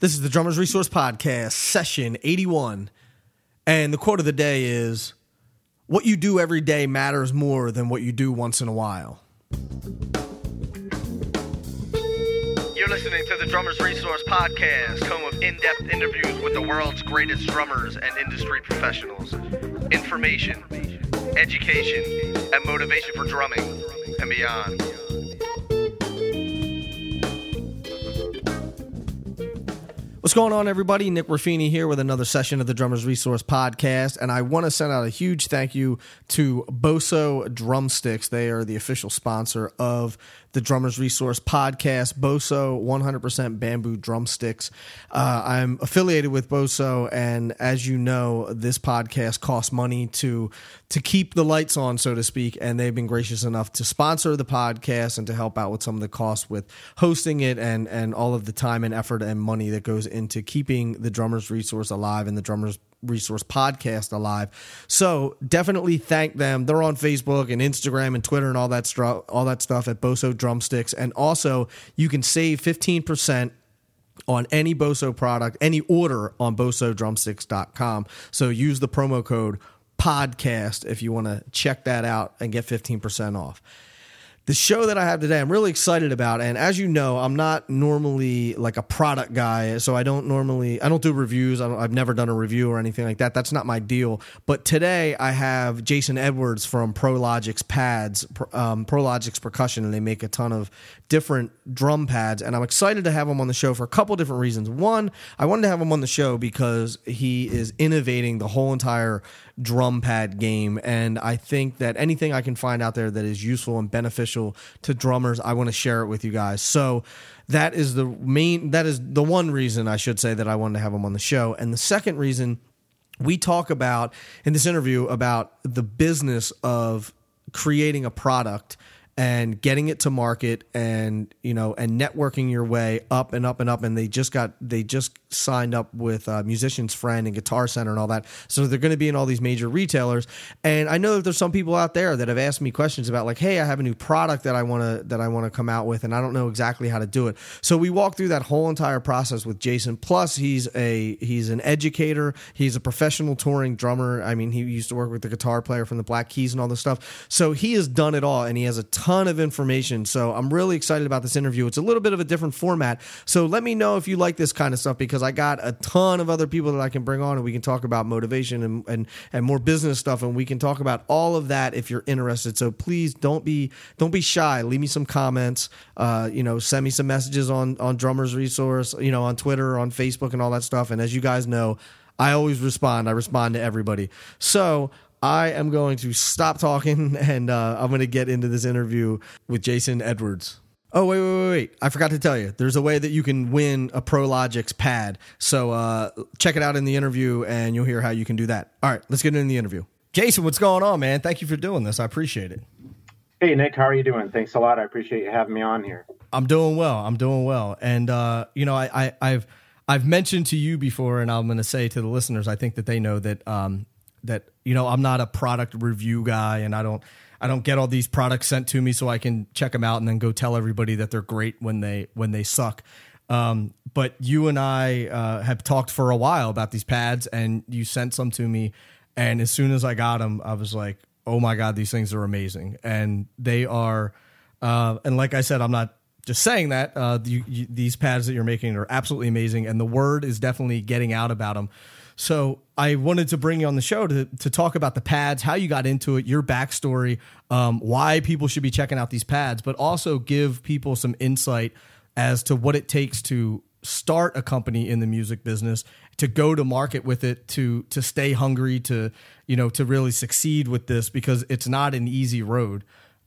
This is the Drummers Resource Podcast, session 81. And the quote of the day is What you do every day matters more than what you do once in a while. You're listening to the Drummers Resource Podcast, home of in depth interviews with the world's greatest drummers and industry professionals. Information, education, and motivation for drumming and beyond. What's going on, everybody? Nick Ruffini here with another session of the Drummers Resource Podcast. And I want to send out a huge thank you to Boso Drumsticks. They are the official sponsor of the Drummers Resource Podcast. Boso 100% bamboo drumsticks. Uh, I'm affiliated with Boso, and as you know, this podcast costs money to to keep the lights on, so to speak. And they've been gracious enough to sponsor the podcast and to help out with some of the costs with hosting it and and all of the time and effort and money that goes into keeping the Drummers Resource alive and the Drummers Resource podcast alive. So definitely thank them. They're on Facebook and Instagram and Twitter and all that stuff, all that stuff at Boso Drumsticks. And also, you can save fifteen percent on any Boso product, any order on bosodrumsticks.com. So use the promo code podcast if you want to check that out and get 15% off the show that I have today, I'm really excited about. And as you know, I'm not normally like a product guy, so I don't normally I don't do reviews. I have never done a review or anything like that. That's not my deal. But today I have Jason Edwards from Prologix Pads, um, Prologix Percussion, and they make a ton of different drum pads. And I'm excited to have him on the show for a couple different reasons. One, I wanted to have him on the show because he is innovating the whole entire drum pad game. And I think that anything I can find out there that is useful and beneficial to drummers, I want to share it with you guys. So that is the main, that is the one reason I should say that I wanted to have him on the show. And the second reason we talk about in this interview about the business of creating a product and getting it to market and you know and networking your way up and up and up and they just got they just signed up with uh, musicians friend and guitar center and all that. So they're going to be in all these major retailers. And i know that there's some people out there that have asked me questions about like hey i have a new product that i want to that i want to come out with and i don't know exactly how to do it. So we walk through that whole entire process with jason. Plus he's a he's an educator. He's a professional touring drummer. I mean he used to work with the guitar player from the black keys and all this stuff. So he has done it all and he has a ton of information. So I'm really excited about this interview. It's a little bit of a different format. So let me know if you like this kind of stuff because I got a ton of other people that I can bring on and we can talk about motivation and, and, and more business stuff and we can talk about all of that if you're interested. So please don't be don't be shy. Leave me some comments. Uh, you know, send me some messages on on Drummers Resource, you know, on Twitter, on Facebook and all that stuff. And as you guys know, I always respond. I respond to everybody. So I am going to stop talking and uh, I'm going to get into this interview with Jason Edwards. Oh, wait, wait, wait, wait. I forgot to tell you. There's a way that you can win a Prologix pad. So uh, check it out in the interview and you'll hear how you can do that. All right, let's get into the interview. Jason, what's going on, man? Thank you for doing this. I appreciate it. Hey, Nick, how are you doing? Thanks a lot. I appreciate you having me on here. I'm doing well. I'm doing well. And, uh, you know, I, I, I've, I've mentioned to you before, and I'm going to say to the listeners, I think that they know that um, that you know I'm not a product review guy and I don't I don't get all these products sent to me so I can check them out and then go tell everybody that they're great when they when they suck. Um, but you and I uh, have talked for a while about these pads, and you sent some to me, and as soon as I got them, I was like, "Oh my god, these things are amazing!" And they are, uh, and like I said, I'm not just saying that. Uh, you, you, these pads that you're making are absolutely amazing, and the word is definitely getting out about them. So I wanted to bring you on the show to, to talk about the pads, how you got into it, your backstory, um, why people should be checking out these pads, but also give people some insight as to what it takes to start a company in the music business, to go to market with it, to to stay hungry, to you know to really succeed with this because it's not an easy road.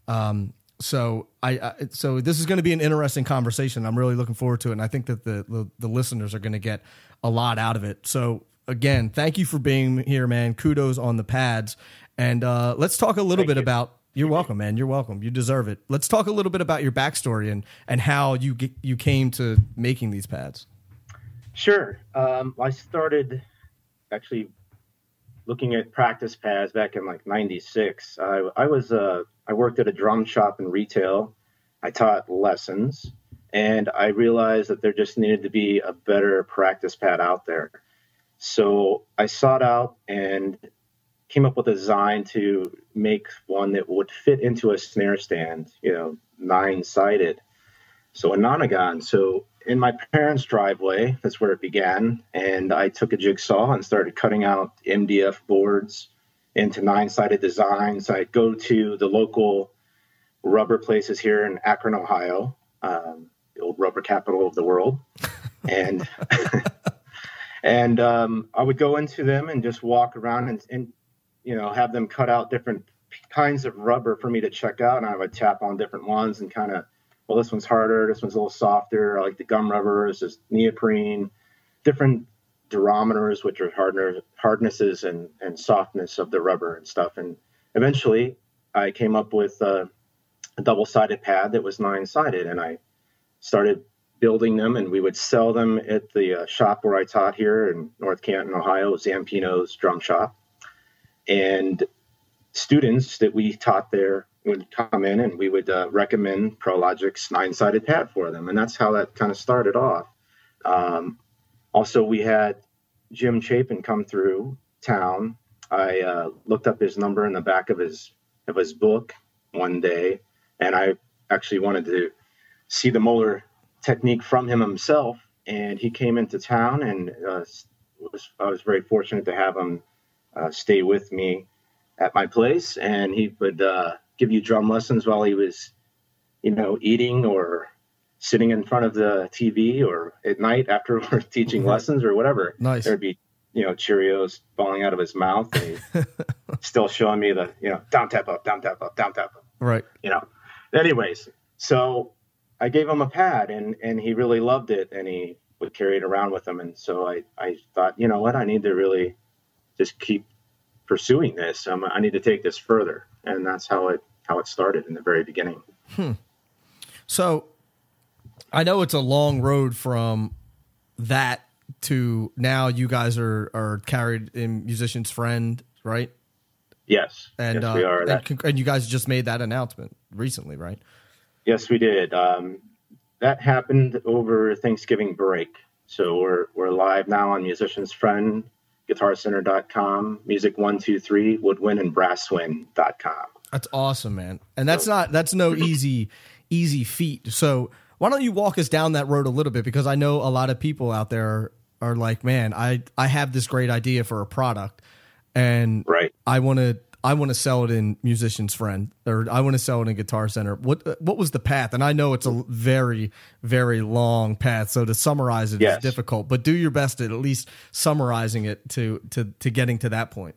Um, so I, I, so this is going to be an interesting conversation. I'm really looking forward to it, and I think that the the, the listeners are going to get a lot out of it. So again, thank you for being here, man. Kudos on the pads. And uh, let's talk a little thank bit you. about. You're welcome, man. You're welcome. You deserve it. Let's talk a little bit about your backstory and and how you you came to making these pads. Sure. Um, I started actually looking at practice pads back in like '96. I, I was uh, I worked at a drum shop in retail. I taught lessons, and I realized that there just needed to be a better practice pad out there. So I sought out and came up with a design to make one that would fit into a snare stand, you know, nine sided. So a nonagon. So in my parents' driveway, that's where it began. And I took a jigsaw and started cutting out MDF boards into nine sided designs. I'd go to the local rubber places here in Akron, Ohio, um, the old rubber capital of the world. and and um, I would go into them and just walk around and, and, you know, have them cut out different kinds of rubber for me to check out. And I would tap on different ones and kind of, well, this one's harder, this one's a little softer. I like the gum rubber, this is neoprene, different durometers, which are hardnesses and, and softness of the rubber and stuff. And eventually I came up with a double sided pad that was nine sided and I started building them and we would sell them at the uh, shop where I taught here in North Canton, Ohio, Zampino's drum shop. And students that we taught there would come in and we would uh, recommend Prologix nine sided pad for them. And that's how that kind of started off. Um, also, we had Jim Chapin come through town. I uh, looked up his number in the back of his of his book one day, and I actually wanted to see the Moeller technique from him himself. And he came into town, and uh, was, I was very fortunate to have him uh, stay with me at my place, and he would uh, give you drum lessons while he was, you know, eating or sitting in front of the TV or at night after we're teaching lessons or whatever. Nice. There'd be, you know, Cheerios falling out of his mouth and still showing me the, you know, down tap up, down tap up, down tap up. Right. You know. Anyways, so I gave him a pad and and he really loved it and he would carry it around with him and so I I thought, you know what, I need to really just keep pursuing this. Um, I need to take this further. And that's how it how it started in the very beginning. Hmm. So I know it's a long road from that to now you guys are are carried in musician's friend, right? Yes. And yes, uh, we are. and, and you guys just made that announcement recently, right? Yes, we did. Um, that happened over Thanksgiving break. So we're we're live now on Musician's Friend, GuitarCenter.com, Music123, Woodwind and Brasswind.com. That's awesome, man. And that's not that's no easy easy feat. So why don't you walk us down that road a little bit because I know a lot of people out there are, are like, man, I I have this great idea for a product and Right. I want to I want to sell it in Musician's Friend or I want to sell it in Guitar Center. What what was the path? And I know it's a very very long path, so to summarize it is Yes. difficult. But do your best at at least summarizing it to to to getting to that point.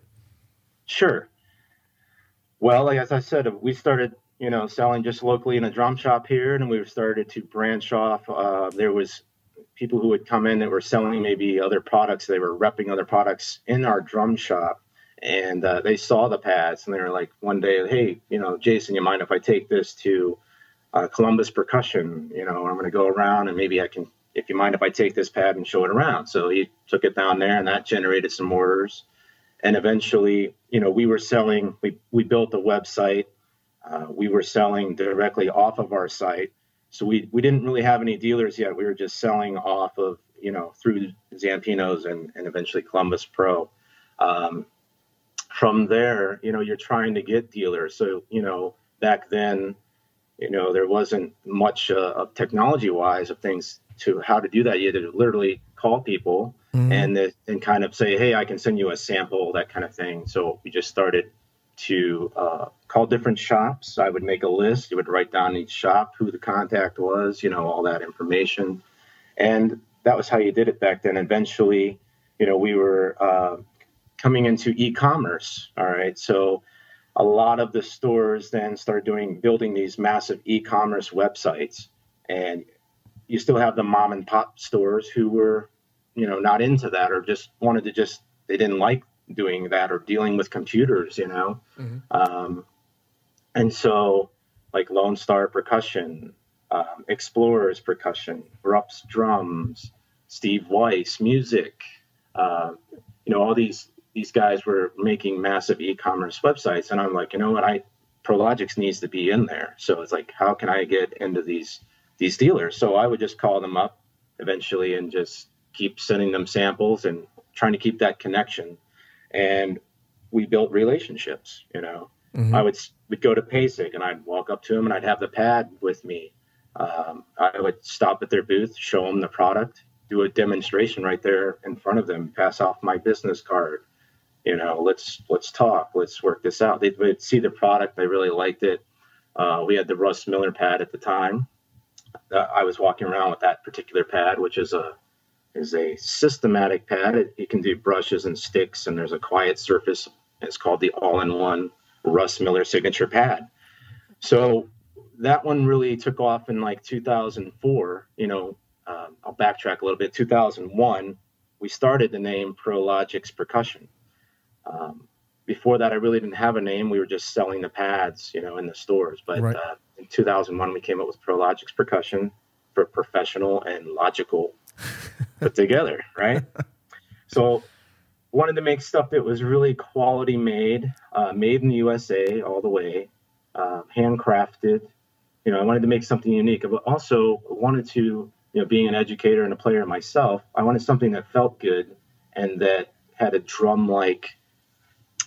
Sure. Well, like as I said, we started, you know, selling just locally in a drum shop here, and we started to branch off. Uh, there was people who would come in that were selling maybe other products. They were repping other products in our drum shop, and uh, they saw the pads, and they were like, one day, hey, you know, Jason, you mind if I take this to uh, Columbus Percussion? You know, I'm going to go around, and maybe I can. If you mind if I take this pad and show it around, so he took it down there, and that generated some orders and eventually you know we were selling we, we built a website uh, we were selling directly off of our site so we, we didn't really have any dealers yet we were just selling off of you know through zampinos and, and eventually columbus pro um, from there you know you're trying to get dealers so you know back then you know there wasn't much uh, of technology wise of things to how to do that you had to literally call people and the, and kind of say, hey, I can send you a sample, that kind of thing. So we just started to uh, call different shops. I would make a list. You would write down each shop, who the contact was, you know, all that information, and that was how you did it back then. Eventually, you know, we were uh, coming into e-commerce. All right, so a lot of the stores then started doing building these massive e-commerce websites, and you still have the mom and pop stores who were you know not into that or just wanted to just they didn't like doing that or dealing with computers you know um, and so like lone star percussion um, explorers percussion Rupp's drums steve weiss music uh, you know all these these guys were making massive e-commerce websites and i'm like you know what i prologix needs to be in there so it's like how can i get into these these dealers. So I would just call them up eventually and just keep sending them samples and trying to keep that connection. And we built relationships. You know, mm-hmm. I would would go to PASIC and I'd walk up to them and I'd have the pad with me. Um, I would stop at their booth, show them the product, do a demonstration right there in front of them, pass off my business card. You know, let's let's talk, let's work this out. They would see the product, they really liked it. Uh, we had the Russ Miller pad at the time. Uh, I was walking around with that particular pad, which is a is a systematic pad. It, it can do brushes and sticks, and there's a quiet surface. It's called the all-in-one Russ Miller signature pad. So that one really took off in like 2004. You know, um, I'll backtrack a little bit. 2001, we started the name Prologix Percussion. Um, before that, I really didn't have a name. We were just selling the pads, you know, in the stores. But right. uh, in 2001, we came up with Prologix Percussion for professional and logical put together, right? so wanted to make stuff that was really quality made, uh, made in the USA all the way, uh, handcrafted. You know, I wanted to make something unique, but also wanted to, you know, being an educator and a player myself, I wanted something that felt good and that had a drum-like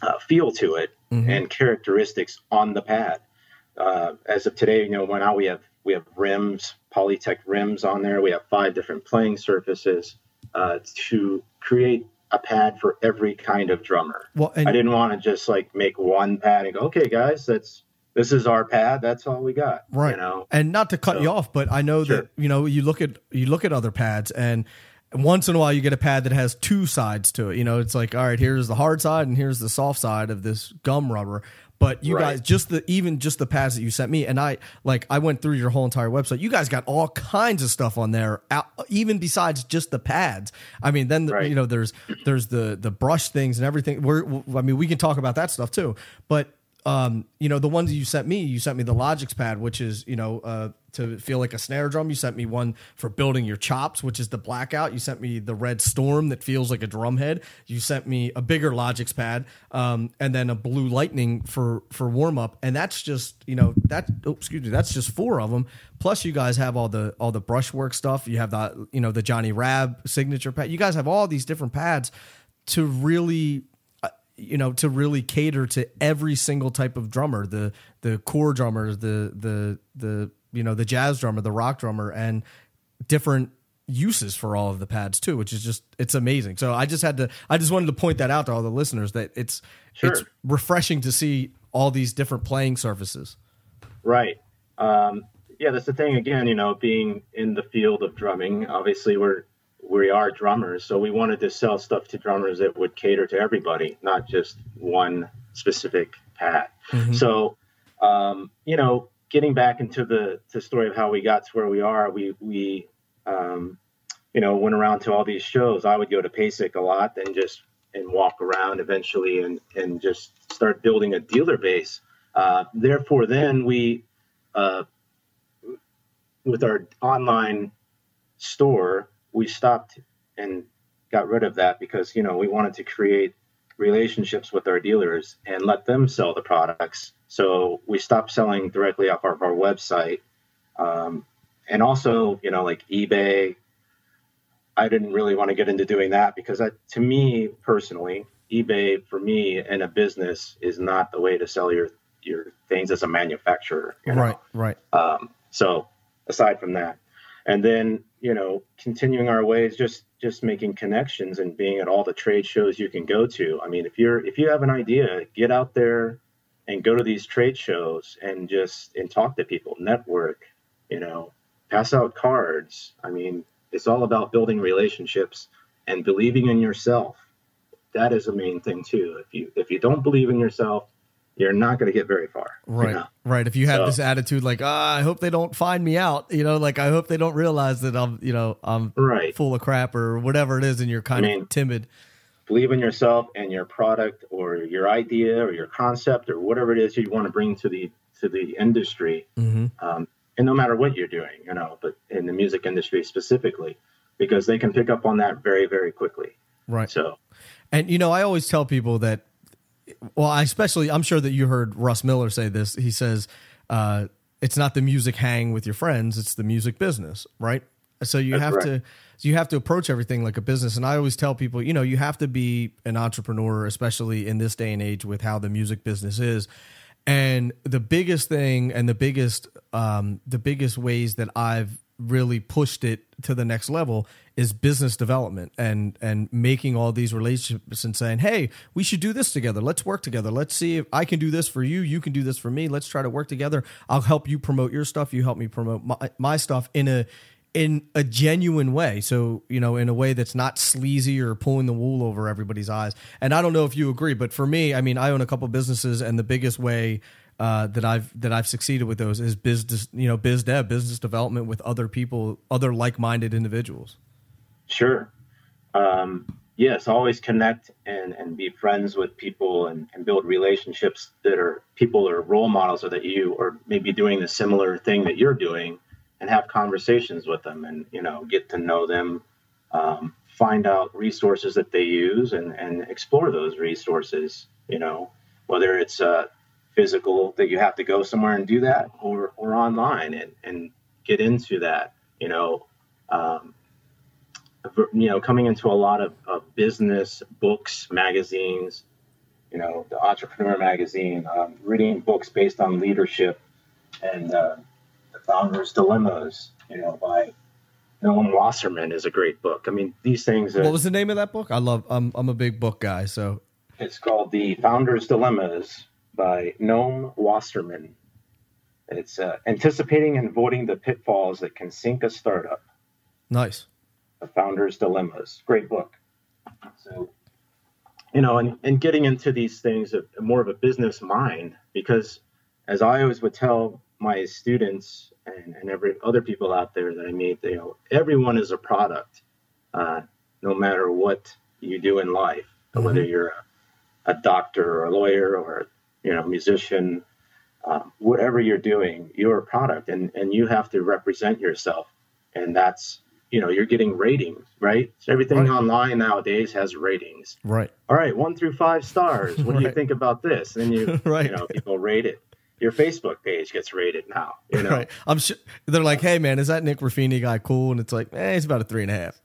uh, feel to it mm-hmm. and characteristics on the pad. Uh, as of today, you know, why now we have we have rims, Polytech rims on there. We have five different playing surfaces uh, to create a pad for every kind of drummer. Well, I didn't want to just like make one pad and go, okay, guys, that's this is our pad. That's all we got. Right. You know? And not to cut so, you off, but I know sure. that you know you look at you look at other pads and once in a while you get a pad that has two sides to it. You know, it's like, all right, here's the hard side and here's the soft side of this gum rubber. But you right. guys, just the even just the pads that you sent me, and I like I went through your whole entire website. You guys got all kinds of stuff on there, even besides just the pads. I mean, then right. you know there's there's the the brush things and everything. We're I mean we can talk about that stuff too. But um, you know, the ones you sent me, you sent me the Logix pad, which is, you know, uh, to feel like a snare drum. You sent me one for building your chops, which is the blackout. You sent me the red storm that feels like a drum head. You sent me a bigger Logix pad, um, and then a blue lightning for for warm up. And that's just, you know, that oh, excuse me, that's just four of them. Plus, you guys have all the all the brushwork stuff. You have the, you know, the Johnny Rabb signature pad. You guys have all these different pads to really you know to really cater to every single type of drummer the the core drummer the the the you know the jazz drummer the rock drummer and different uses for all of the pads too which is just it's amazing. So i just had to i just wanted to point that out to all the listeners that it's sure. it's refreshing to see all these different playing surfaces. Right. Um yeah that's the thing again you know being in the field of drumming obviously we're we are drummers, so we wanted to sell stuff to drummers that would cater to everybody, not just one specific pad. Mm-hmm. So, um, you know, getting back into the, the story of how we got to where we are, we we um, you know went around to all these shows. I would go to PASIC a lot and just and walk around eventually and and just start building a dealer base. Uh, therefore, then we uh, with our online store we stopped and got rid of that because you know we wanted to create relationships with our dealers and let them sell the products. So we stopped selling directly off of our website, um, and also you know like eBay. I didn't really want to get into doing that because that, to me personally, eBay for me in a business is not the way to sell your your things as a manufacturer. You know? Right, right. Um, so aside from that, and then you know continuing our ways just just making connections and being at all the trade shows you can go to. I mean if you're if you have an idea get out there and go to these trade shows and just and talk to people network you know pass out cards. I mean it's all about building relationships and believing in yourself. That is the main thing too. If you if you don't believe in yourself you're not going to get very far. Right. You know? Right. If you have so, this attitude like, ah, I hope they don't find me out, you know, like I hope they don't realize that I'm, you know, I'm right. full of crap or whatever it is and you're kind I mean, of timid. Believe in yourself and your product or your idea or your concept or whatever it is you want to bring to the to the industry. Mm-hmm. Um, and no matter what you're doing, you know, but in the music industry specifically, because they can pick up on that very, very quickly. Right. So, and you know, I always tell people that well, I especially I'm sure that you heard Russ Miller say this. He says, uh, it's not the music hang with your friends; it's the music business, right? So you That's have right. to you have to approach everything like a business. And I always tell people, you know, you have to be an entrepreneur, especially in this day and age with how the music business is. And the biggest thing and the biggest um, the biggest ways that I've really pushed it to the next level is business development and and making all these relationships and saying, "Hey, we should do this together. Let's work together. Let's see if I can do this for you, you can do this for me. Let's try to work together. I'll help you promote your stuff, you help me promote my, my stuff in a in a genuine way. So, you know, in a way that's not sleazy or pulling the wool over everybody's eyes. And I don't know if you agree, but for me, I mean, I own a couple businesses and the biggest way uh, that I've that I've succeeded with those is business, you know, biz dev, business development with other people, other like-minded individuals. Sure. Um, yes, always connect and, and be friends with people and, and build relationships that are people are role models or that you or maybe doing the similar thing that you're doing and have conversations with them and, you know, get to know them, um, find out resources that they use and, and explore those resources, you know, whether it's uh, physical that you have to go somewhere and do that or, or online and, and get into that, you know, um, you know, coming into a lot of, of business books, magazines, you know, the Entrepreneur magazine, um, reading books based on leadership and uh, the Founder's Dilemmas, you know, by Noam Wasserman is a great book. I mean, these things. Are, What was the name of that book? I love. I'm I'm a big book guy. So it's called The Founder's Dilemmas by Noam Wasserman. It's uh, anticipating and avoiding the pitfalls that can sink a startup. nice. The Founder's Dilemmas. Great book. So, you know, and, and getting into these things of more of a business mind, because as I always would tell my students and, and every other people out there that I meet, you know, everyone is a product, uh, no matter what you do in life, whether you're a, a doctor or a lawyer or, you know, musician, um, whatever you're doing, you're a product and, and you have to represent yourself. And that's, you know, you're getting ratings, right? So everything Right. online nowadays has ratings. Right. All right, one through five stars. What do you think about this? And you, Right. you know, people rate it. Your Facebook page gets rated now. You know, Right. I'm sure they're like, hey man, is that Nick Ruffini guy cool? And it's like, eh, he's about a three and a half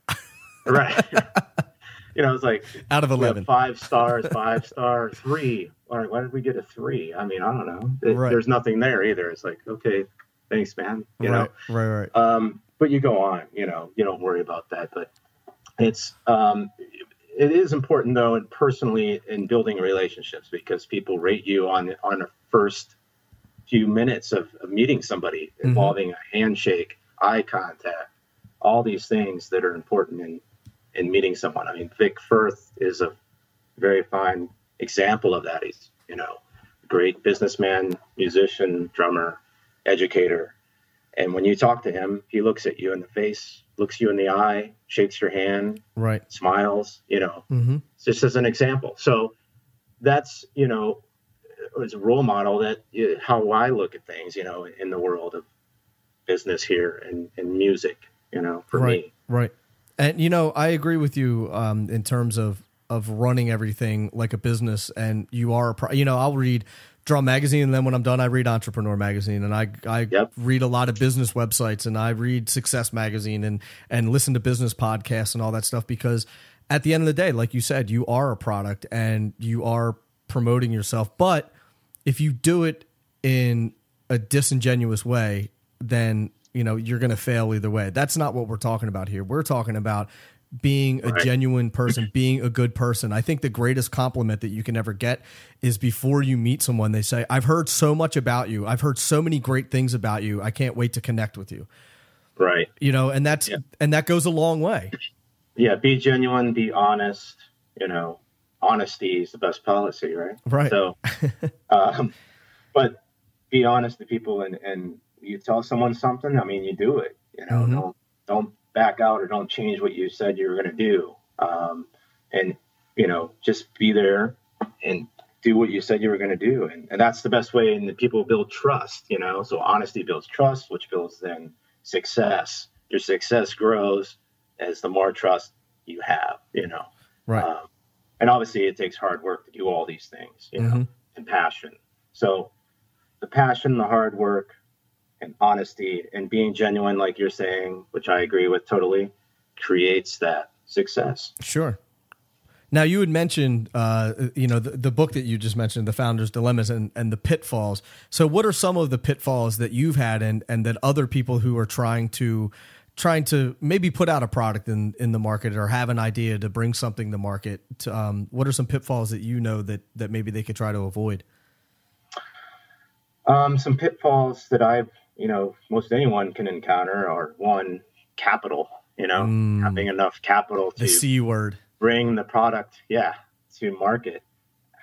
right? you know, it's like out of we have eleven. five stars, five star, three. All right, why did we get a three? I mean, I don't know. It- Right. There's nothing there either. It's like, okay, thanks, man. You know, right. Right. Right. um, but you go on. You know, you don't worry about that. But it's um, it is important though, and personally in building relationships because people rate you on on a first few minutes of, of meeting somebody involving a handshake, eye contact, all these things that are important in in meeting someone. I mean, Vic Firth is a very fine example of that. He's you know a great businessman, musician, drummer, educator. And when you talk to him, he looks at you in the face, looks you in the eye, shakes your hand, right. smiles, you know, Mm-hmm. just as an example. So that's, you know, as a role model that uh, how I look at things, you know, in the world of business here and, and music, you know, for right. me. Right. And you know, I agree with you um, in terms of of running everything like a business. And you are, a pro- you know, I'll read Drum Magazine, and then when I'm done, I read Entrepreneur Magazine, and I I Yep. read a lot of business websites, and I read Success Magazine, and and listen to business podcasts and all that stuff because at the end of the day, like you said, you are a product and you are promoting yourself, but if you do it in a disingenuous way, then you know you're going to fail either way. That's not what we're talking about here. We're talking about being a Right. genuine person, being a good person. I think the greatest compliment that you can ever get is before you meet someone, they say, "I've heard so much about you. I've heard so many great things about you. I can't wait to connect with you." Right. You know, and that's Yeah. and that goes a long way. Yeah. Be genuine, be honest, you know, honesty is the best policy, right? Right. So, um, but be honest to people and, and you tell someone something, I mean, you do it, you know, Mhm. don't, don't back out or don't change what you said you were going to do. Um, and, you know, just be there and do what you said you were going to do. And, and that's the best way. And the people build trust, you know, so honesty builds trust, which builds then success. Your success grows as the more trust you have, you know. Right. Um, and obviously, it takes hard work to do all these things, you know, Mhm. and passion. So, the passion, the hard work, and honesty and being genuine, like you're saying, which I agree with totally, creates that success. Sure. Now you had mentioned, uh, you know, the, the, book that you just mentioned, the Founder's Dilemmas and, and the pitfalls. So, what are some of the pitfalls that you've had, and and that other people who are trying to trying to maybe put out a product in in the market or have an idea to bring something to market? To, um, what are some pitfalls that you know that that maybe they could try to avoid? Um, some pitfalls that I've, you know, most anyone can encounter are one, capital. You know, mm, having enough capital to the c word bring the product, yeah, to market.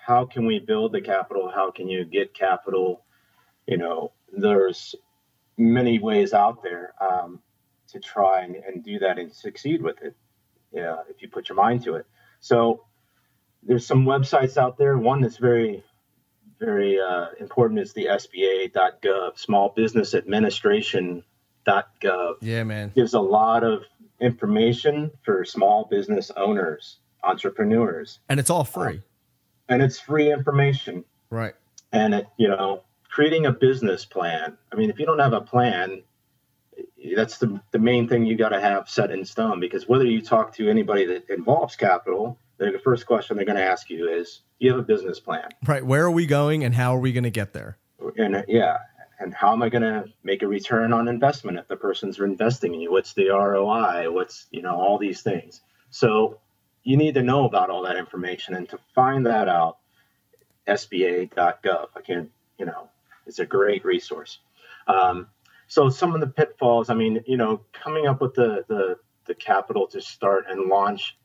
How can we build the capital? How can you get capital? You know, there's many ways out there um, to try and, and, do that and succeed with it. Yeah, if you put your mind to it. So there's some websites out there. One that's very, very uh, important is the SBA.gov, Small Business Administration.gov. Yeah, man. Gives a lot of information for small business owners, entrepreneurs. And it's all free. Um, and it's free information. Right. And it, you know, creating a business plan. I mean, if you don't have a plan, that's the, the main thing you got to have set in stone because whether you talk to anybody that involves capital, the first question they're going to ask you is, do you have a business plan? Right. Where are we going and how are we going to get there? And yeah, and how am I going to make a return on investment if the person's investing in you? What's the ROI? What's, you know, all these things. So you need to know about all that information. And to find that out, SBA.gov, I can, you know, it's a great resource. Um, so some of the pitfalls, I mean, you know, coming up with the, the, the capital to start and launch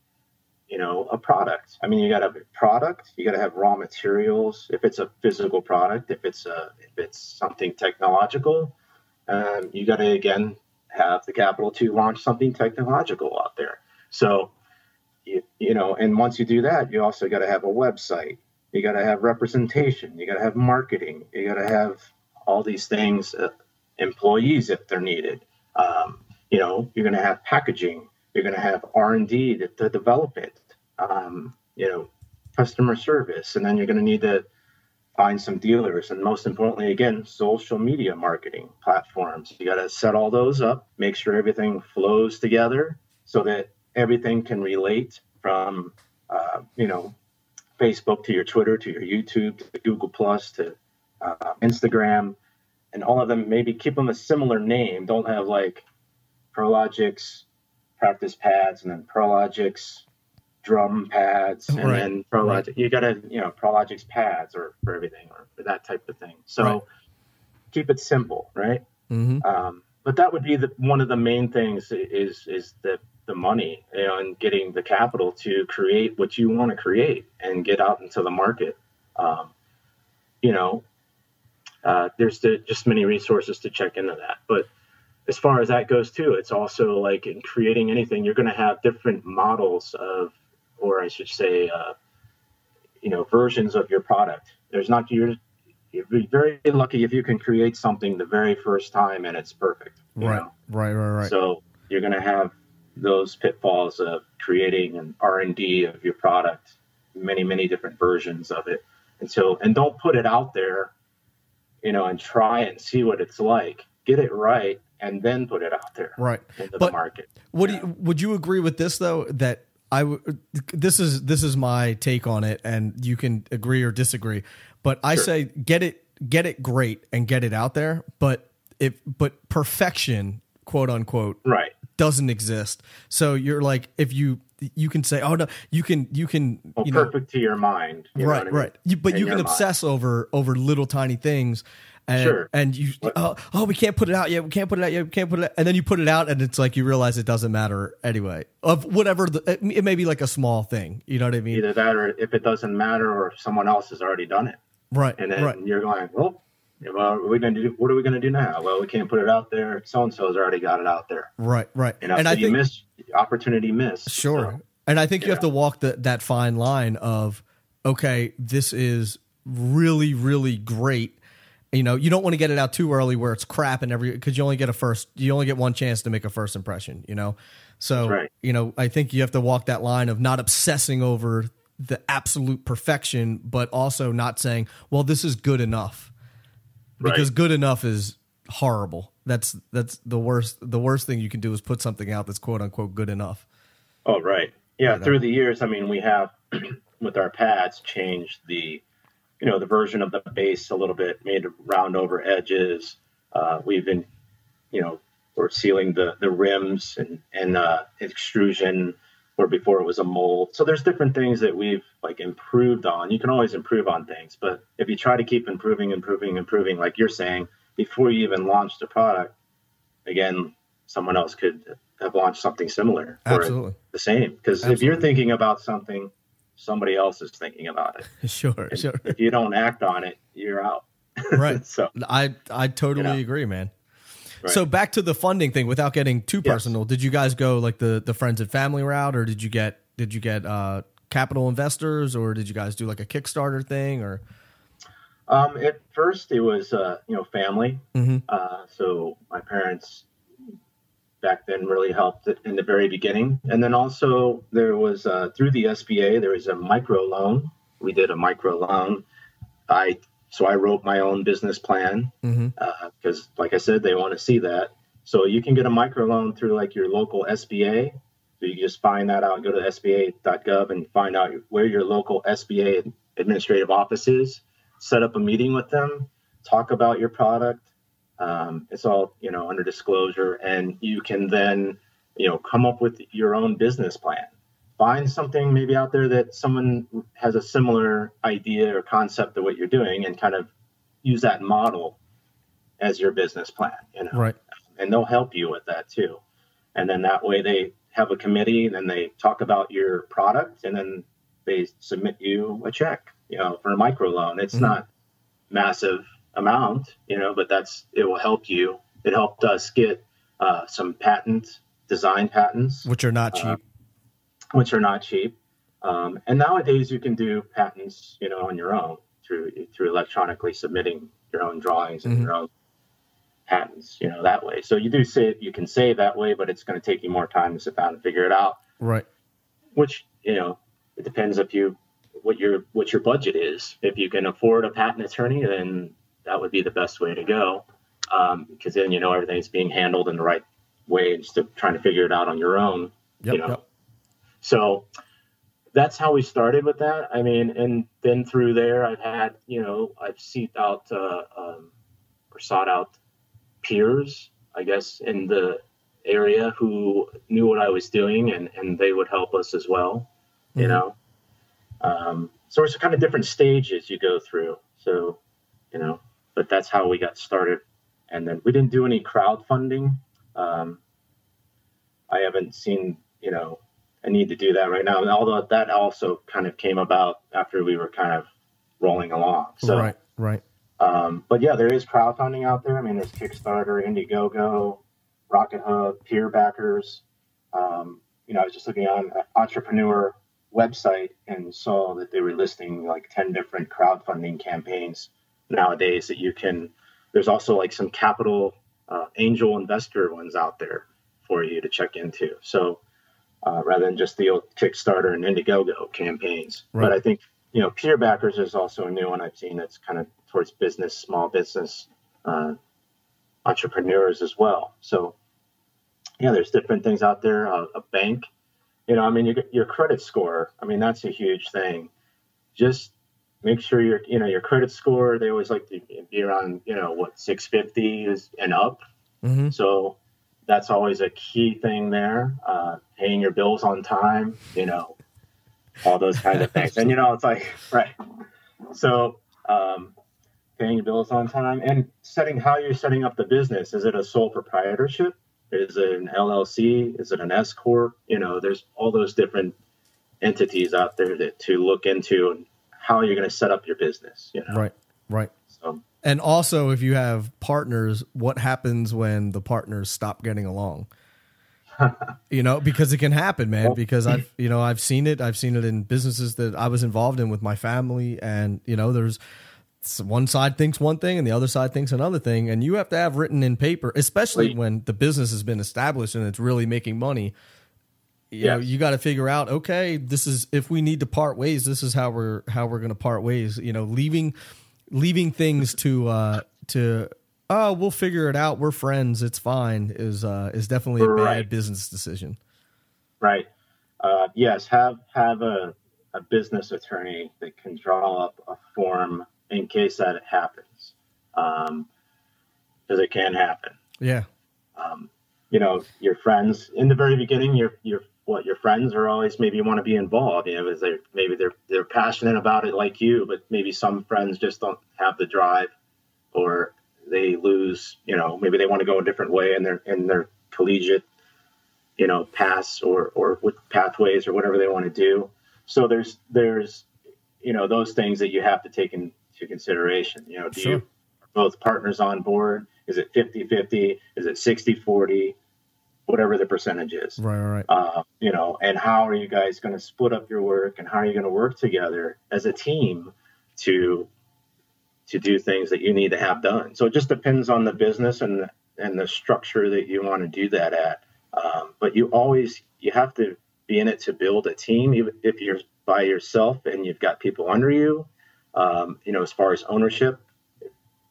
you know a product. I mean you got to have a product you got to have raw materials. If it's a physical product if it's a if it's something technological um, you got to again have the capital to launch something technological out there. So you, you know and once you do that you also got to have a website. You got to have representation. You got to have marketing. You got to have all these things uh, employees if they're needed. Um, you know you're going to have packaging you're going to have R&D to, to develop it, um, you know, customer service, and then you're going to need to find some dealers, and most importantly, again, social media marketing platforms. You got to set all those up, make sure everything flows together, so that everything can relate from, uh, you know, Facebook to your Twitter to your YouTube to Google Plus to uh, Instagram, and all of them maybe keep them a similar name. Don't have like Prologix practice pads and then Prologix drum pads and right. then Prologix. Right. You got to, you know, Prologix pads or for everything or for that type of thing. So right. keep it simple, right? Mm-hmm. Um, but that would be the, one of the main things is is the the money you know, and getting the capital to create what you want to create and get out into the market. Um, you know, uh, there's the, just many resources to check into that, but as far as that goes too, it's also like in creating anything, you're going to have different models of, or I should say, uh, you know, versions of your product. There's not you're you'd be very lucky if you can create something the very first time and it's perfect. Right, know? right, right, right. So you're going to have those pitfalls of creating an R and D of your product, many, many different versions of it. And so, and don't put it out there, you know, and try and see what it's like. Get it right, and then put it out there right into but the market. Would you, would you agree with this though that I w- this is this is my take on it and you can agree or disagree but I sure. say get it get it great and get it out there but if but perfection quote unquote right doesn't exist so you're like if you you can say oh no you can you can well, you perfect know, to your mind you right right you, but In you can obsess mind. over over little tiny things and, sure. And you, oh, oh, we can't put it out yet. We can't put it out yet. We can't put it. Out. And then you put it out, and it's like you realize it doesn't matter anyway. Of whatever the, it may be like a small thing. You know what I mean? Either that, or if it doesn't matter, or if someone else has already done it. Right. And then right. you're going, well, well, are we going to do? What are we going to do now? Well, we can't put it out there. So and so's already got it out there. Right. Right. And so I you think miss opportunity miss. Sure. So, and I think you have to walk the, that fine line of, okay, this is really, really great you know you don't want to get it out too early where it's crap and every because you only get a first you only get one chance to make a first impression you know so right. you know i think you have to walk that line of not obsessing over the absolute perfection but also not saying well this is good enough because right. good enough is horrible. That's that's the worst. The worst thing you can do is put something out that's quote unquote good enough. Oh, right. Yeah. Through the years, I mean, we have with our pads changed the, you know, the version of the base a little bit, made round over edges. Uh, we've been, you know, we're sealing the the rims and and uh, extrusion where before it was a mold. So there's different things that we've like improved on. You can always improve on things, but if you try to keep improving, improving, improving, like you're saying, before you even launch the product, again, someone else could have launched something similar or Absolutely. the same. Because if you're thinking about something, somebody else is thinking about it. Sure, sure. If you don't act on it, you're out. Right. so I I totally You know. agree, man. Right. So back to the funding thing, without getting too Yes. personal, did you guys go like the the friends and family route, or did you get did you get uh, capital investors, or did you guys do like a Kickstarter thing, or Um, at first, it was uh, you know family. Mhm. Uh, so my parents back then really helped in the very beginning, and then also there was uh, through the SBA there was a micro loan. We did a micro loan. I so I wrote my own business plan because, like I said, they want to see that. So you can get a micro loan through like your local SBA. So you can just find that out. Go to SBA.gov and find out where your local SBA administrative office is. Set up a meeting with them. Talk about your product. Um, it's all you know under disclosure, and you can then you know come up with your own business plan. Find something maybe out there that someone has a similar idea or concept of what you're doing, and kind of use that model as your business plan. You know, right? and they'll help you with that too. And then that way they have a committee and then they talk about your product and then they submit you a check, you know, for a micro loan. It's Mhm. not massive amount, you know, but that's it will help you. It helped us get uh, some patent design patents, Which are not cheap. which are not cheap. Um, and nowadays you can do patents, you know, on your own through through electronically submitting your own drawings and Mhm. your own patents, you know, that way. So you do say you can save that way, but it's going to take you more time to sit down and figure it out. right. Which you know, it depends if you what your what your budget is. If you can afford a patent attorney, then that would be the best way to go, um, because then you know everything's being handled in the right way instead of trying to figure it out on your own. Yep. you know. yep. So that's how we started with that. I mean, and then through there, I've had, you know, I've sought out uh, um, or sought out peers, I guess, in the area who knew what I was doing and, and they would help us as well, you Mhm. know. Um, so it's kind of different stages you go through. So, you know, but that's how we got started. And then we didn't do any crowdfunding. Um, I haven't seen, you know, a need to do that right now. And although that also kind of came about after we were kind of rolling along. So, right. Right. um, but yeah, there is crowdfunding out there. I mean, there's Kickstarter, Indiegogo, Rocket Hub, peer backers. Um, you know, I was just looking on an entrepreneur website and saw that they were listing like 10 different crowdfunding campaigns nowadays that you can. There's also like some capital uh, angel investor ones out there for you to check into. So uh, rather than just the old Kickstarter and Indiegogo campaigns, Right. but I think you know peer backers is also a new one I've seen that's kind of towards business, small business uh, entrepreneurs as well. So yeah, there's different things out there. Uh, a bank, you know, I mean, your, your credit score. I mean, that's a huge thing. Just make sure your you know your credit score. They always like to be around you know what 650 is and up. hmm So that's always a key thing there. Uh, paying your bills on time, you know, all those kinds of things. And you know, it's like right. So um, paying your bills on time and setting how you're setting up the business. Is it a sole proprietorship? Is it an LLC? Is it an S corp? You know, there's all those different entities out there that to look into and how you're going to set up your business. You know, Right. Right. so And also, if you have partners, what happens when the partners stop getting along? you know, because it can happen, man. Because I've, you know, I've seen it. I've seen it in businesses that I was involved in with my family, and you know, there's one side thinks one thing and the other side thinks another thing, and you have to have written in paper, especially when the business has been established and it's really making money. You know, you got to figure out, okay, this is if we need to part ways, this is how we're how we're going to part ways. You know, leaving leaving things to uh to "Oh, we'll figure it out. We're friends. It's fine." Is uh, is definitely a Right. bad business decision. Right. Uh, yes, have have a, a business attorney that can draw up a form in case that it happens, because it can happen. Yeah, Um, you know, your friends in the very beginning, your your what your friends are always maybe want to be involved. You know, because they maybe they're they're passionate about it like you, but maybe some friends just don't have the drive, or they lose. You know, maybe they want to go a different way in their in their collegiate you know paths or or with pathways or whatever they want to do so there's there's you know those things that you have to take into consideration you know do Sure. you are both partners on board is it 50-50 is it 60-40 whatever the percentage is. Right, right, uh, you know and how are you guys going to split up your work and how are you going to work together as a team to to do things that you need to have done? So it just depends on the business and and the structure that you want to do that at. Um, but you always you have to be in it to build a team even if you're by yourself and you've got people under you um, you know as far as ownership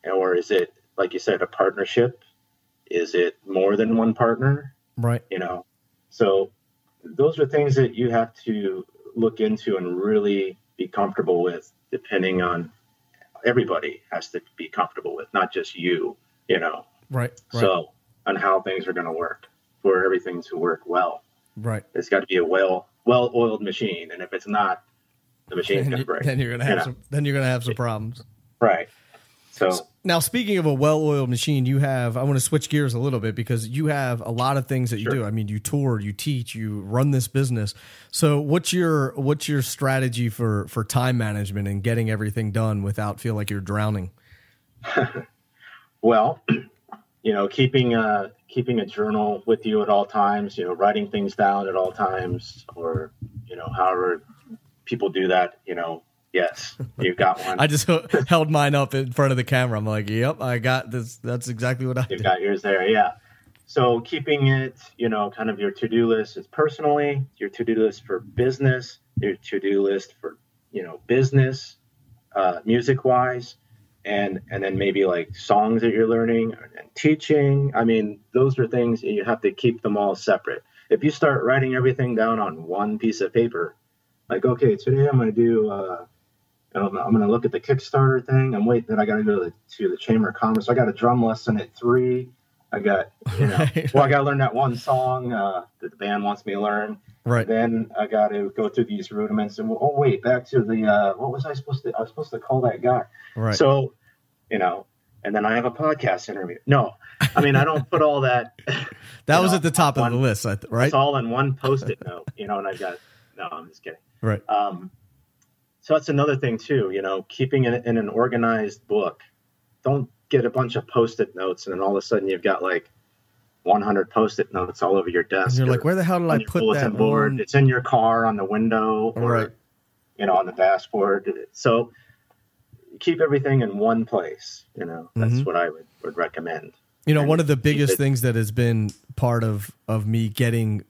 or is it like you said a partnership? Is it more than one partner right. you know so those are things that you have to look into and really be comfortable with depending on everybody has to be comfortable with not just you you know Right, right, so on how things are going to work for everything to work well right. it's got to be a well well oiled machine and if it's not the machine's going you, to break then you're gonna you have know? some. Then you're gonna have some problems. right so Now, speaking of a well-oiled machine, you have. I want to switch gears a little bit because you have a lot of things that you do. I mean, you tour, you teach, you run this business. So, what's your what's your strategy for for time management and getting everything done without feel like you're drowning? Well, you know, keeping a keeping a journal with you at all times, you know, writing things down at all times, or you know, however people do that, you know, yes, you've got one. I just held mine up in front of the camera. I'm like, "Yep, I got this. That's exactly what I You've did." got yours there, yeah. So keeping it, you know, kind of your to-do list is personally, your to-do list for business, your to-do list for, you know, business, uh, music-wise, and and then maybe like songs that you're learning and teaching. I mean, those are things you have to keep them all separate. If you start writing everything down on one piece of paper, like okay, today I'm going to do. Uh, I'm going to look at the Kickstarter thing. I'm waiting. Then I got to go to the, to the Chamber of Commerce. I got a drum lesson at three. I got, you know, Right, well, I got to learn that one song uh, that the band wants me to learn. Right. Then I got to go through these rudiments. And oh, wait, back to the uh, what was I supposed to? I was supposed to call that guy. Right. So, you know, and then I have a podcast interview. No, I mean I don't put all that. that was know, at the top of the list, right? It's all in one post-it note, you know. And I've got no, I'm just kidding. Right. Um, so that's another thing too, you know, keeping it in an organized book. Don't get a bunch of post-it notes and then all of a sudden you've got like 100 post-it notes all over your desk. And you're like, where the hell did I on put that board. one? It's in your car on the window or Right. you know on the dashboard. So keep everything in one place. You know, that's Mhm. what I would, would recommend. You know, and one of the biggest it- things that has been part of of me getting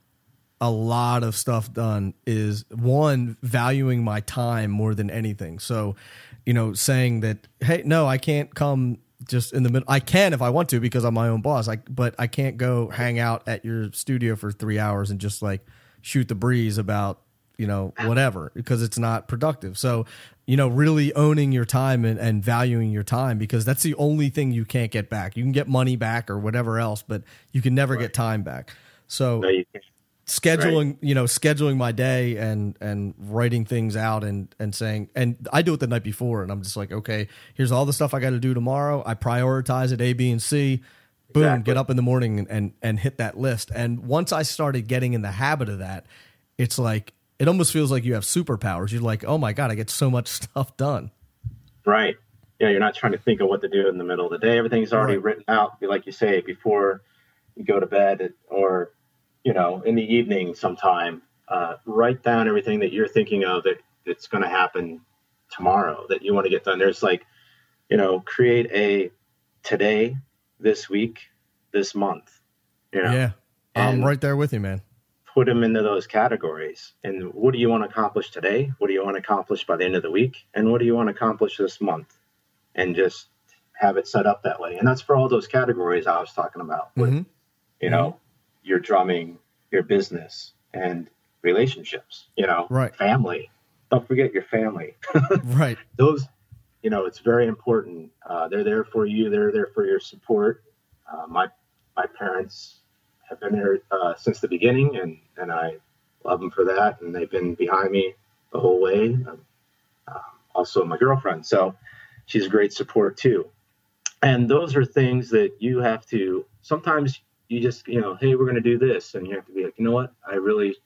a lot of stuff done is one valuing my time more than anything. So, you know, saying that hey, no, I can't come just in the middle. I can if I want to because I'm my own boss. Like, but I can't go hang out at your studio for 3 hours and just like shoot the breeze about, you know, whatever because it's not productive. So, you know, really owning your time and, and valuing your time because that's the only thing you can't get back. You can get money back or whatever else, but you can never get time back. So No, scheduling, you know, scheduling my day and and writing things out and and saying and I do it the night before and I'm just like, okay, here's all the stuff I got to do tomorrow. I prioritize it A, B, and C. Boom, Exactly. get up in the morning and, and and hit that list. And once I started getting in the habit of that, it's like it almost feels like you have superpowers. You're like, oh my god, I get so much stuff done. Right. Yeah, you're not trying to think of what to do in the middle of the day. Everything's already Right. written out, like you say, before you go to bed or, you know, in the evening sometime. Uh, write down everything that you're thinking of that that's going to happen tomorrow that you want to get done. There's like, you know, create a today, this week, this month. You know, Yeah, I'm right there with you, man. put them into those categories. And what do you want to accomplish today? What do you want to accomplish by the end of the week? And what do you want to accomplish this month? And just have it set up that way. And that's for all those categories I was talking about. With, Mhm. You know, your drumming, your business, and relationships. You know, Right. family. Don't forget your family. Right. those, you know, it's very important. Uh, they're there for you. They're there for your support. Uh, my my parents have been there uh, since the beginning, and and I love them for that. And they've been behind me the whole way. Um, um, also, my girlfriend, so she's a great support too. And those are things that you have to. Sometimes you just, you know, hey, we're going to do this, and you have to be like, you know what, I really,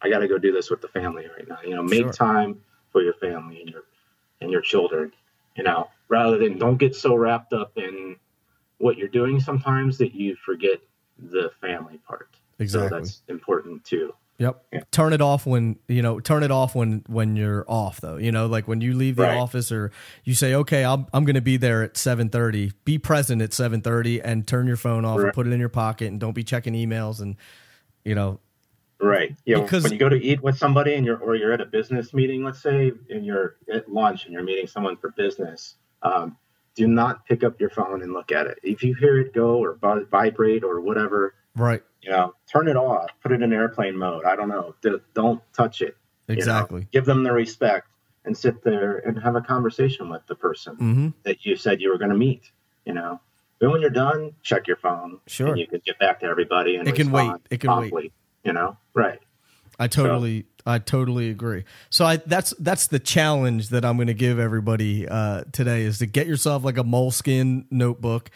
I got to go do this with the family right now. You know, make Sure. time for your family and your and your children. You know, rather than don't get so wrapped up in what you're doing sometimes that you forget the family part. Exactly. So that's important too. Yep. Yeah. Turn it off when you know. Turn it off when when you're off, though. You know, like when you leave the Right. office, or you say, "Okay, I'm I'm going to be there at 7:30." Be present at 7:30, and turn your phone off and put it in your pocket, and don't be checking emails. And you know, Right. Because- when you go to eat with somebody and you're or you're at a business meeting, let's say, and you're at lunch and you're meeting someone for business, um, do not pick up your phone and look at it. If you hear it go or vi- vibrate or whatever, right? you know, turn it off. Put it in airplane mode. I don't know. D- Don't touch it. you know. Exactly. Give them the respect and sit there and have a conversation with the person Mm-hmm. that you said you were going to meet. You know. Then when you're done, check your phone. Sure. And you can get back to everybody and It can wait. It can wait. You know. Right. I totally, I totally agree. So I that's that's the challenge that I'm going to give everybody uh, today is to get yourself like a Moleskine notebook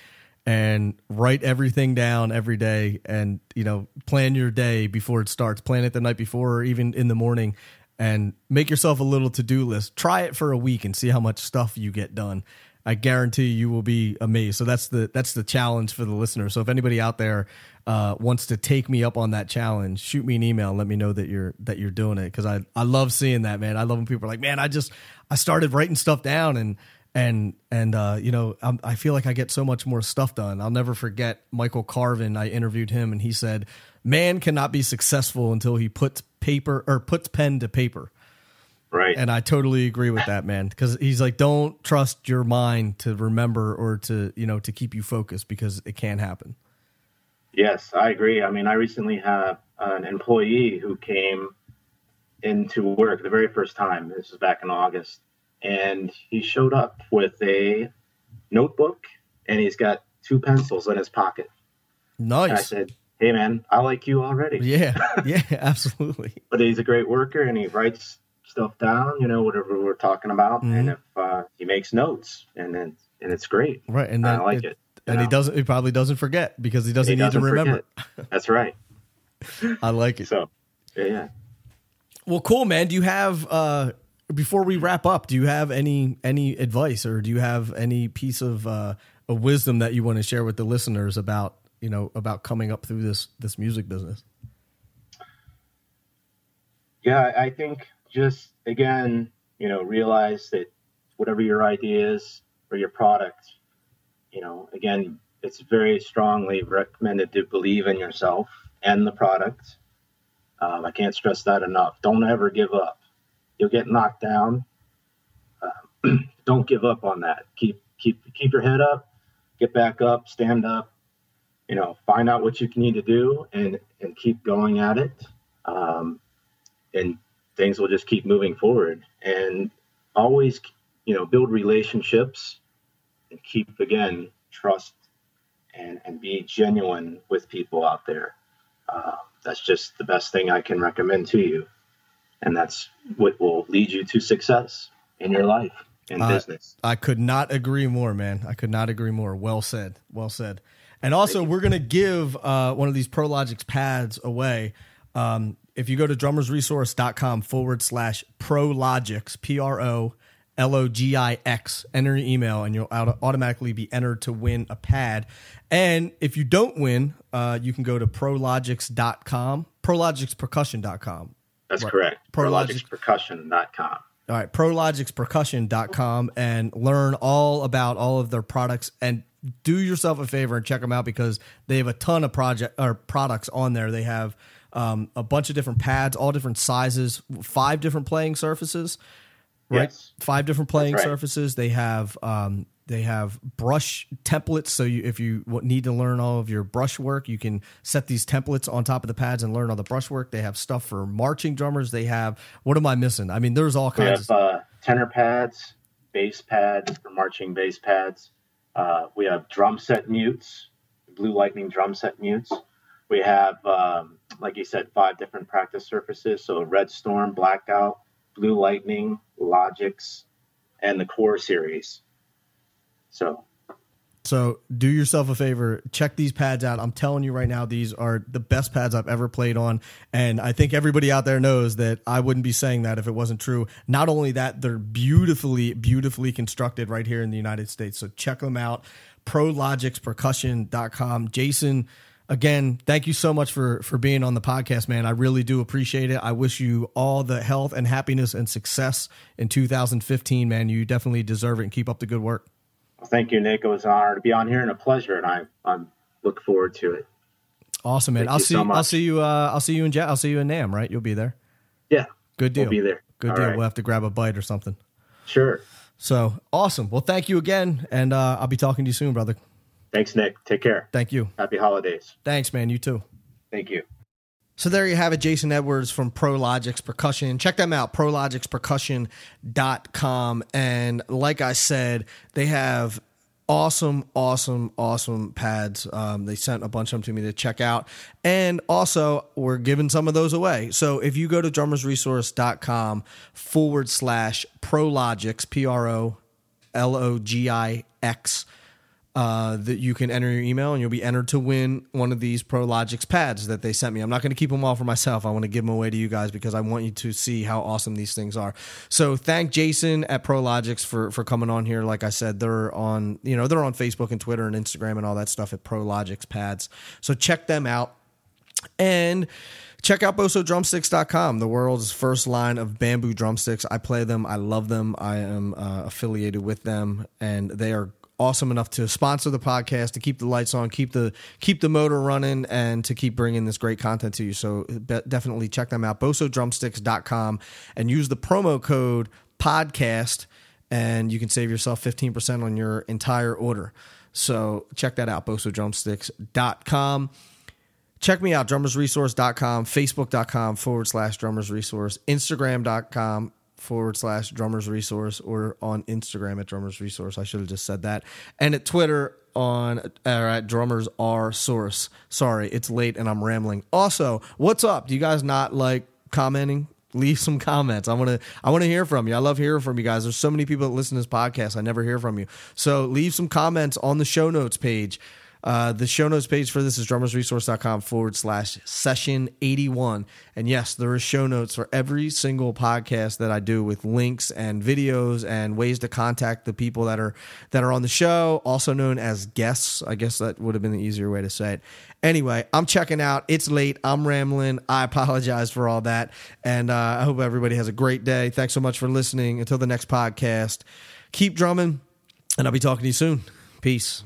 and write everything down every day, and you know plan your day before it starts. Plan it the night before or even in the morning, and make yourself a little to do list. Try it for a week and see how much stuff you get done. I guarantee you will be amazed. So that's the that's the challenge for the listener. So if anybody out there uh, wants to take me up on that challenge, shoot me an email and let me know that you're that you're doing it because I I love seeing that man. I love when people are like, man, I just I started writing stuff down and and and uh, you know I'm, I feel like I get so much more stuff done. I'll never forget Michael Carvin. I interviewed him and he said, "Man cannot be successful until he puts paper or puts pen to paper." Right. And I totally agree with that, man. Because he's like, don't trust your mind to remember or to you know to keep you focused because it can happen. Yes, I agree. I mean, I recently had an employee who came into work the very first time. This was back in August, and he showed up with a notebook and he's got two pencils in his pocket. And I said, "Hey, man, I like you already, Yeah, yeah, absolutely. but he's a great worker and he writes stuff down. You know, whatever we're talking about, Mhm. and if uh, he makes notes, and then and it's great. Right, and I like it. and he doesn't. He probably doesn't forget because he doesn't He need doesn't to remember. forget. That's right. I like it. So, yeah, yeah. Well, cool, man. Do you have uh before we wrap up? Do you have any any advice or do you have any piece of uh of wisdom that you want to share with the listeners about you know about coming up through this this music business? Yeah, I think just again, you know, realize that whatever your idea is or your product, you know, again, it's very strongly recommended to believe in yourself and the product. Um, I can't stress that enough. Don't ever give up. You'll get knocked down. Um, don't give up on that. Keep keep keep your head up. Get back up. Stand up. You know, find out what you need to do and and keep going at it. Um, and things will just keep moving forward and always you know build relationships and keep again trust and and be genuine with people out there uh, that's just the best thing i can recommend to you and that's what will lead you to success in your life in Uh, business I could not agree more, man. I could not agree more. Well said. Well said. And also, we're going to give uh, one of these ProLogix pads away. Um, if you go to drummersresource.com forward slash ProLogix, P R O L O G I X, enter your email and you'll auto- automatically be entered to win a pad. And if you don't win, uh, you can go to prologix.com, prologixpercussion.com. that's right. correct prologixpercussion.com All right, prologixpercussion.com and learn all about all of their products and do yourself a favor and check them out because they have a ton of project or products on there. They have um, a bunch of different pads, all different sizes, five different playing surfaces, right? Yes. Five different playing right. surfaces. They have um, they have brush templates. So you, if you need to learn all of your brush work, you can set these templates on top of the pads and learn all the brush work. They have stuff for marching drummers. They have what am I missing? I mean, there's all kinds We have of uh, tenor pads, bass pads for marching bass pads. Uh, we have drum set mutes, Blue Lightning drum set mutes. We have, um, like you said, five different practice surfaces. So Red Storm, Blackout, Blue Lightning, Logix, and the Core series. So So do yourself a favor, check these pads out. I'm telling you right now, these are the best pads I've ever played on. And I think everybody out there knows that I wouldn't be saying that if it wasn't true. Not only that, they're beautifully, beautifully constructed right here in the United States. So check them out. PrologixPercussion.com. Jason, again, thank you so much for for being on the podcast, man. I really do appreciate it. I wish you all the health and happiness and success in 2015, man. You definitely deserve it and keep up the good work. Thank you, Nick. It was an honor to be on here and a pleasure, and I I'm look forward to it. Awesome, man. Thank I'll see. so I'll see you. Uh, I'll see you in. I'll see you in NAMM. Right? You'll be there. Yeah, Good deal. we'll be there. Good All deal. right. We'll have to grab a bite or something. Sure. So awesome. Well, thank you again, and uh, I'll be talking to you soon, brother. Thanks, Nick. Take care. Thank you. Happy holidays. Thanks, man. You too. Thank you. So there you have it, Jason Edwards from Prologix Percussion. Check them out, prologixpercussion.com. And like I said, they have awesome, awesome, awesome pads. Um, they sent a bunch of them to me to check out. And also, we're giving some of those away. So if you go to drummersresource.com forward slash Prologix, P R O L O G I X, uh, that you can enter your email and you'll be entered to win one of these Prologix pads that they sent me. I'm not going to keep them all for myself. I want to give them away to you guys because I want you to see how awesome these things are. So thank Jason at Prologix for for coming on here. Like I said, they're on you know they're on Facebook and Twitter and Instagram and all that stuff at Prologix pads. So check them out. And check out bosodrumsticks.com, the world's first line of bamboo drumsticks. I play them. I love them. I am uh, affiliated with them, and they are awesome enough to sponsor the podcast, to keep the lights on, keep the keep the motor running, and to keep bringing this great content to you. So be- definitely check them out, bosodrumsticks.com, and use the promo code podcast, and you can save yourself 15% on your entire order. So check that out, bosodrumsticks.com. Check me out, drummersresource.com, facebook.com forward slash drummersresource, instagram.com forward slash drummers resource, or on Instagram at drummers resource. I should have just said that. And at Twitter on or at drummers r source. Sorry, it's late and I'm rambling. Also, what's up? Do you guys not like commenting? Leave some comments. I want to. I want to hear from you. I love hearing from you guys. There's so many people that listen to this podcast. I never hear from you. So leave some comments on the show notes page. Uh, the show notes page for this is drummersresource.com forward slash session 81. And yes, there is show notes for every single podcast that I do with links and videos and ways to contact the people that are that are on the show, also known as guests. I guess that would have been the easier way to say it. Anyway, I'm checking out. It's late. I'm rambling. I apologize for all that. And uh, I hope everybody has a great day. Thanks so much for listening. Until the next podcast, keep drumming, and I'll be talking to you soon. Peace.